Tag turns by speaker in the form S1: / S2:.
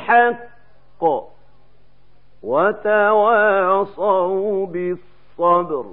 S1: بالحق وتواصوا بالصبر.